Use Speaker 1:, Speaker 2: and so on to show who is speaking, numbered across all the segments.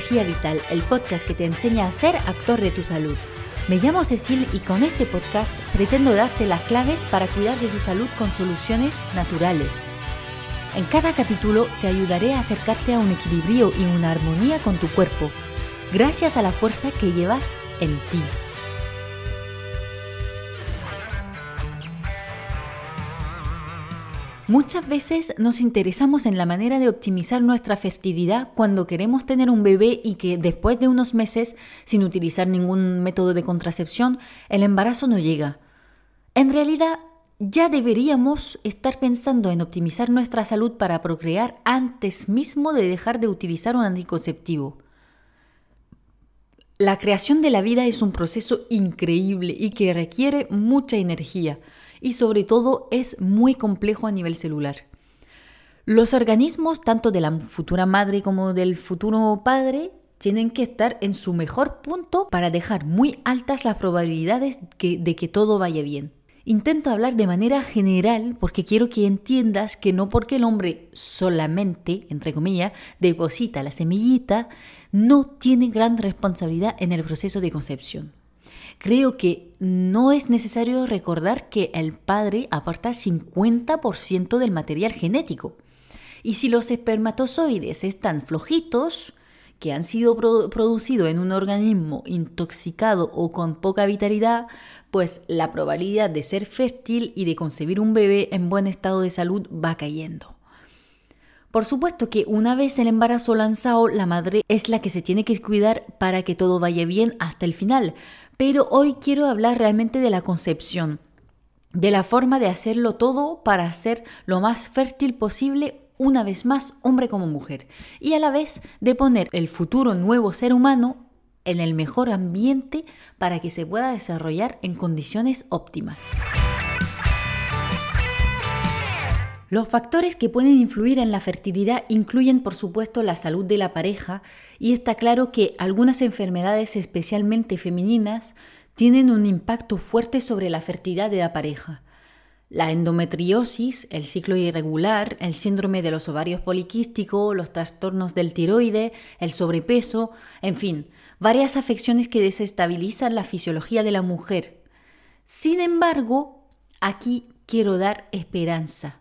Speaker 1: Energía Vital, el podcast que te enseña a ser actor de tu salud. Me llamo Cecil y con este podcast pretendo darte las claves para cuidar de tu salud con soluciones naturales. En cada capítulo te ayudaré a acercarte a un equilibrio y una armonía con tu cuerpo, gracias a la fuerza que llevas en ti. Muchas veces nos interesamos en la manera de optimizar nuestra fertilidad cuando queremos tener un bebé y que después de unos meses, sin utilizar ningún método de contracepción, el embarazo no llega. En realidad, ya deberíamos estar pensando en optimizar nuestra salud para procrear antes mismo de dejar de utilizar un anticonceptivo. La creación de la vida es un proceso increíble y que requiere mucha energía y sobre todo es muy complejo a nivel celular. Los organismos, tanto de la futura madre como del futuro padre, tienen que estar en su mejor punto para dejar muy altas las probabilidades de que todo vaya bien. Intento hablar de manera general porque quiero que entiendas que no porque el hombre solamente, entre comillas, deposita la semillita, no tiene gran responsabilidad en el proceso de concepción. Creo que no es necesario recordar que el padre aporta 50% del material genético. Y si los espermatozoides están flojitos, que han sido producidos en un organismo intoxicado o con poca vitalidad, pues la probabilidad de ser fértil y de concebir un bebé en buen estado de salud va cayendo. Por supuesto que una vez el embarazo lanzado, la madre es la que se tiene que cuidar para que todo vaya bien hasta el final, pero hoy quiero hablar realmente de la concepción, de la forma de hacerlo todo para ser lo más fértil posible una vez más hombre como mujer, y a la vez de poner el futuro nuevo ser humano en el mejor ambiente para que se pueda desarrollar en condiciones óptimas. Los factores que pueden influir en la fertilidad incluyen, por supuesto, la salud de la pareja y está claro que algunas enfermedades, especialmente femeninas, tienen un impacto fuerte sobre la fertilidad de la pareja. La endometriosis, el ciclo irregular, el síndrome de los ovarios poliquísticos, los trastornos del tiroide, el sobrepeso, en fin, varias afecciones que desestabilizan la fisiología de la mujer. Sin embargo, aquí quiero dar esperanza.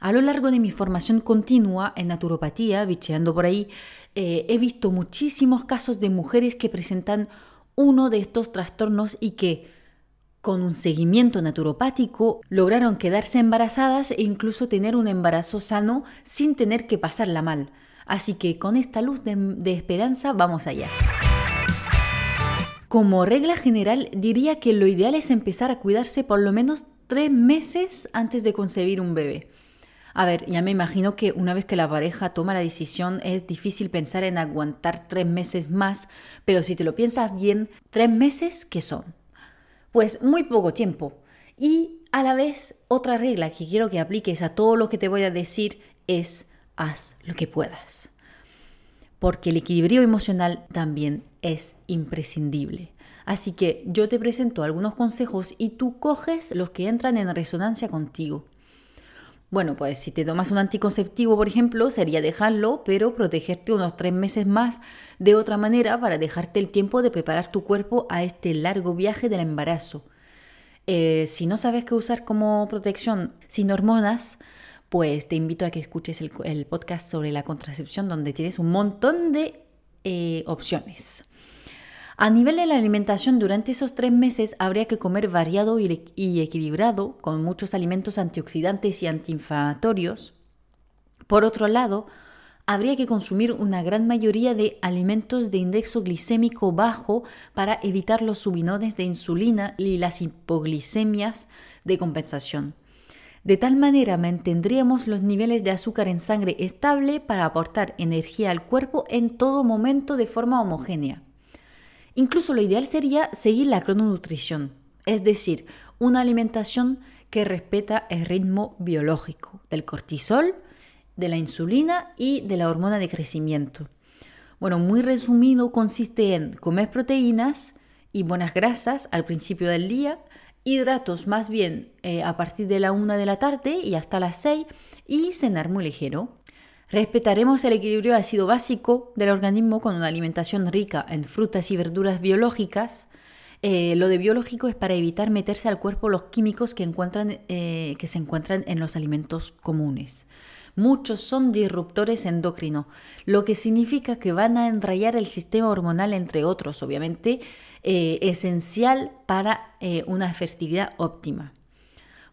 Speaker 1: A lo largo de mi formación continua en naturopatía, bicheando por ahí, eh, he visto muchísimos casos de mujeres que presentan uno de estos trastornos y que, con un seguimiento naturopático, lograron quedarse embarazadas e incluso tener un embarazo sano sin tener que pasarla mal. Así que con esta luz de, de esperanza vamos allá. Como regla general, diría que lo ideal es empezar a cuidarse por lo menos tres meses antes de concebir un bebé. A ver, ya me imagino que una vez que la pareja toma la decisión es difícil pensar en aguantar tres meses más, pero si te lo piensas bien, tres meses, ¿qué son? Pues muy poco tiempo. Y a la vez, otra regla que quiero que apliques a todo lo que te voy a decir es haz lo que puedas. Porque el equilibrio emocional también es imprescindible. Así que yo te presento algunos consejos y tú coges los que entran en resonancia contigo. Bueno, pues si te tomas un anticonceptivo, por ejemplo, sería dejarlo, pero protegerte unos tres meses más de otra manera para dejarte el tiempo de preparar tu cuerpo a este largo viaje del embarazo. Eh, si no sabes qué usar como protección sin hormonas, pues te invito a que escuches el, podcast sobre la contracepción donde tienes un montón de eh, opciones. A nivel de la alimentación, durante esos tres meses habría que comer variado y equilibrado, con muchos alimentos antioxidantes y antiinflamatorios. Por otro lado, habría que consumir una gran mayoría de alimentos de indexo glicémico bajo para evitar los subinones de insulina y las hipoglicemias de compensación. De tal manera mantendríamos los niveles de azúcar en sangre estable para aportar energía al cuerpo en todo momento de forma homogénea. Incluso lo ideal sería seguir la crononutrición, es decir, una alimentación que respeta el ritmo biológico del cortisol, de la insulina y de la hormona de crecimiento. Bueno, muy resumido, consiste en comer proteínas y buenas grasas al principio del día, hidratos más bien eh, a partir de la una de la tarde y hasta las 6 y cenar muy ligero. Respetaremos el equilibrio ácido básico del organismo con una alimentación rica en frutas y verduras biológicas. Eh, lo de biológico es para evitar meterse al cuerpo los químicos eh, que se encuentran en los alimentos comunes. Muchos son disruptores endocrinos, lo que significa que van a enrayar el sistema hormonal, entre otros, obviamente, eh, esencial para una fertilidad óptima.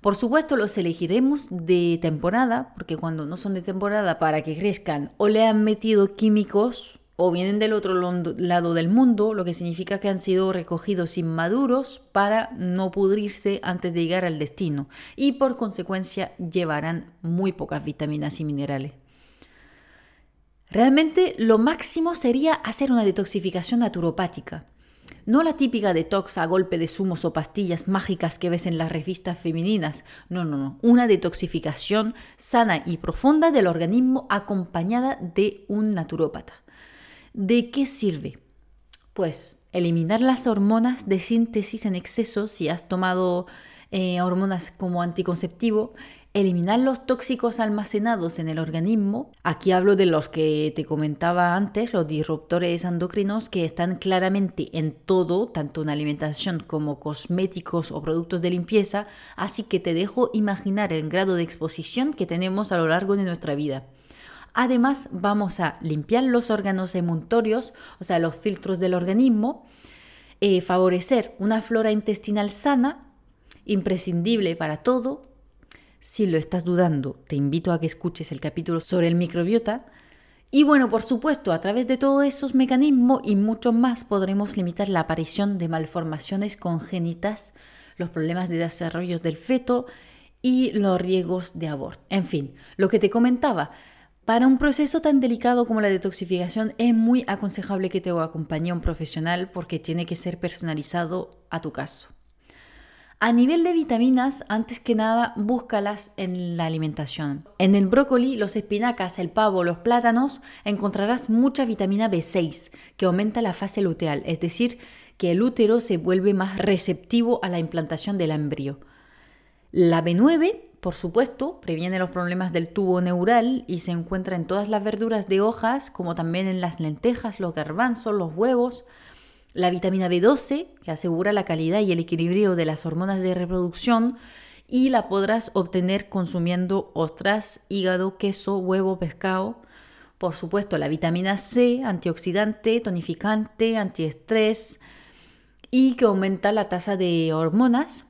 Speaker 1: Por supuesto los elegiremos de temporada, porque cuando no son de temporada para que crezcan o le han metido químicos o vienen del otro lado del mundo, lo que significa que han sido recogidos inmaduros para no pudrirse antes de llegar al destino y por consecuencia llevarán muy pocas vitaminas y minerales. Realmente lo máximo sería hacer una detoxificación naturopática no la típica detox a golpe de zumos o pastillas mágicas que ves en las revistas femeninas. No, no, no. Una detoxificación sana y profunda del organismo acompañada de un naturópata. ¿De qué sirve? Pues eliminar las hormonas de síntesis en exceso si has tomado eh, hormonas como anticonceptivo, eliminar los tóxicos almacenados en el organismo. Aquí hablo de los que te comentaba antes, los disruptores endocrinos que están claramente en todo, tanto en alimentación como cosméticos o productos de limpieza, así que te dejo imaginar el grado de exposición que tenemos a lo largo de nuestra vida. Además, vamos a limpiar los órganos emuntorios, o sea, los filtros del organismo, eh, favorecer una flora intestinal sana, imprescindible para todo, si lo estás dudando, te invito a que escuches el capítulo sobre el microbiota. Y bueno, por supuesto, a través de todos esos mecanismos y mucho más podremos limitar la aparición de malformaciones congénitas, los problemas de desarrollo del feto y los riesgos de aborto. En fin, lo que te comentaba, para un proceso tan delicado como la detoxificación es muy aconsejable que te acompañe un profesional porque tiene que ser personalizado a tu caso. A nivel de vitaminas, antes que nada, búscalas en la alimentación. En el brócoli, los espinacas, el pavo, los plátanos, encontrarás mucha vitamina B6, que aumenta la fase luteal, es decir, que el útero se vuelve más receptivo a la implantación del embrión. La B9, por supuesto, previene los problemas del tubo neural y se encuentra en todas las verduras de hojas, como también en las lentejas, los garbanzos, los huevos, la vitamina B12, que asegura la calidad y el equilibrio de las hormonas de reproducción, y la podrás obtener consumiendo ostras, hígado, queso, huevo, pescado. Por supuesto, la vitamina C, antioxidante, tonificante, antiestrés y que aumenta la tasa de hormonas.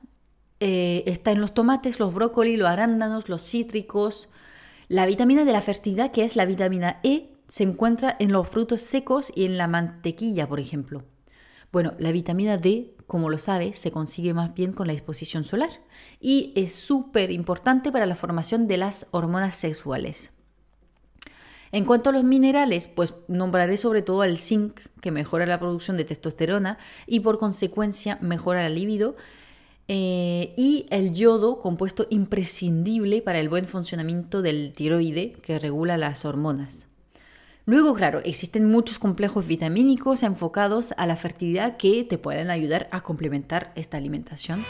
Speaker 1: Eh, está en los tomates, los brócolis, los arándanos, los cítricos. La vitamina de la fertilidad, que es la vitamina E, se encuentra en los frutos secos y en la mantequilla, por ejemplo. Bueno, la vitamina D, como lo sabes, se consigue más bien con la exposición solar y es súper importante para la formación de las hormonas sexuales. En cuanto a los minerales, pues nombraré sobre todo el zinc, que mejora la producción de testosterona y por consecuencia mejora la libido, eh, y el yodo, compuesto imprescindible para el buen funcionamiento del tiroide, que regula las hormonas. Luego, claro, existen muchos complejos vitamínicos enfocados a la fertilidad que te pueden ayudar a complementar esta alimentación.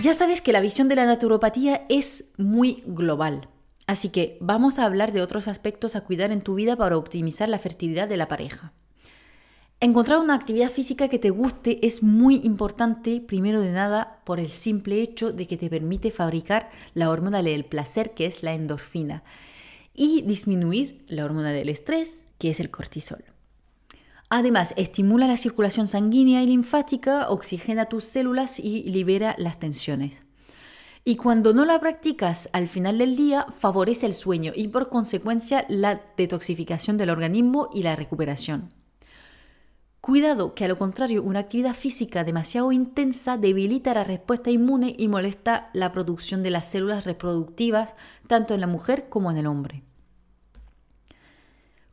Speaker 1: Ya sabes que la visión de la naturopatía es muy global, así que vamos a hablar de otros aspectos a cuidar en tu vida para optimizar la fertilidad de la pareja. Encontrar una actividad física que te guste es muy importante, primero de nada, por el simple hecho de que te permite fabricar la hormona del placer, que es la endorfina, y disminuir la hormona del estrés, que es el cortisol. Además, estimula la circulación sanguínea y linfática, oxigena tus células y libera las tensiones. Y cuando no la practicas al final del día, favorece el sueño y por consecuencia la detoxificación del organismo y la recuperación. Cuidado que a lo contrario, una actividad física demasiado intensa debilita la respuesta inmune y molesta la producción de las células reproductivas tanto en la mujer como en el hombre.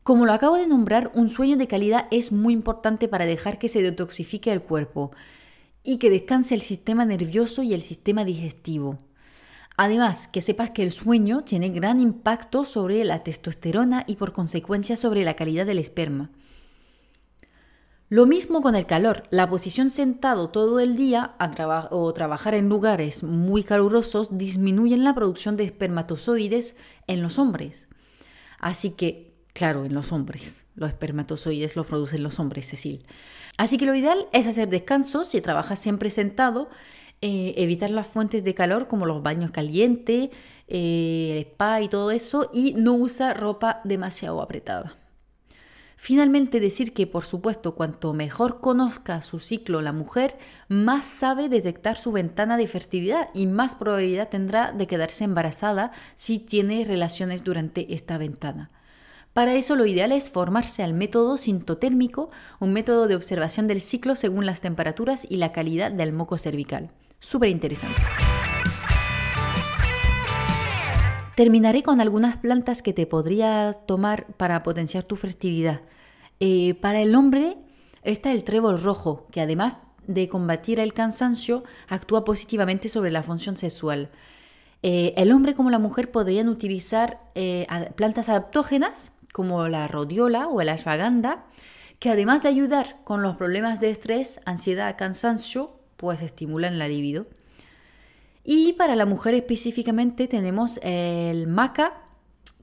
Speaker 1: Como lo acabo de nombrar, un sueño de calidad es muy importante para dejar que se detoxifique el cuerpo y que descanse el sistema nervioso y el sistema digestivo. Además, que sepas que el sueño tiene gran impacto sobre la testosterona y por consecuencia sobre la calidad del esperma. Lo mismo con el calor. La posición sentado todo el día o trabajar en lugares muy calurosos disminuyen la producción de espermatozoides en los hombres. Así que, claro, en los hombres. Los espermatozoides los producen los hombres, Cecil. Así que lo ideal es hacer descansos si trabajas siempre sentado, eh, evitar las fuentes de calor como los baños calientes, eh, el spa y todo eso, y no usar ropa demasiado apretada. Finalmente decir que, por supuesto, cuanto mejor conozca su ciclo la mujer, más sabe detectar su ventana de fertilidad y más probabilidad tendrá de quedarse embarazada si tiene relaciones durante esta ventana. Para eso lo ideal es formarse al método sintotérmico, un método de observación del ciclo según las temperaturas y la calidad del moco cervical. Súper interesante. Terminaré con algunas plantas que te podría tomar para potenciar tu fertilidad. Eh, para el hombre está el trébol rojo, que además de combatir el cansancio, actúa positivamente sobre la función sexual. Eh, el hombre como la mujer podrían utilizar eh, plantas adaptógenas como la rodiola o el ashwagandha, que además de ayudar con los problemas de estrés, ansiedad, cansancio, pues estimulan la libido. Y para la mujer específicamente tenemos el maca,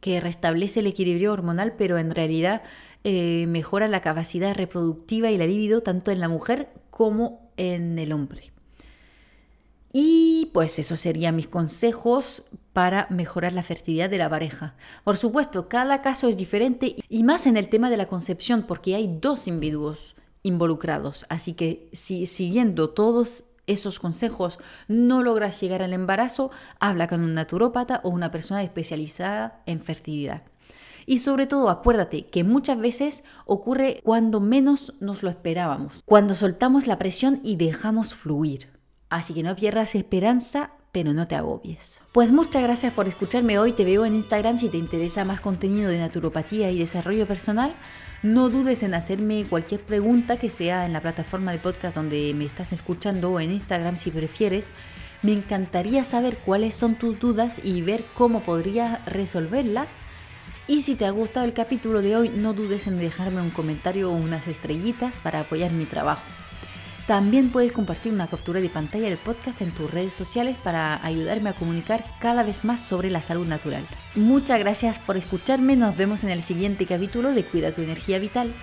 Speaker 1: que restablece el equilibrio hormonal, pero en realidad eh, mejora la capacidad reproductiva y la libido tanto en la mujer como en el hombre. Y pues esos serían mis consejos para mejorar la fertilidad de la pareja. Por supuesto, cada caso es diferente y más en el tema de la concepción porque hay dos individuos involucrados. Así que si siguiendo todos esos consejos no logras llegar al embarazo, habla con un naturópata o una persona especializada en fertilidad. Y sobre todo acuérdate que muchas veces ocurre cuando menos nos lo esperábamos, cuando soltamos la presión y dejamos fluir. Así que no pierdas esperanza, pero no te agobies. Pues muchas gracias por escucharme hoy, te veo en Instagram si te interesa más contenido de naturopatía y desarrollo personal. No dudes en hacerme cualquier pregunta que sea en la plataforma de podcast donde me estás escuchando o en Instagram si prefieres. Me encantaría saber cuáles son tus dudas y ver cómo podría resolverlas. Y si te ha gustado el capítulo de hoy, no dudes en dejarme un comentario o unas estrellitas para apoyar mi trabajo. También puedes compartir una captura de pantalla del podcast en tus redes sociales para ayudarme a comunicar cada vez más sobre la salud natural. Muchas gracias por escucharme, nos vemos en el siguiente capítulo de Cuida tu energía vital.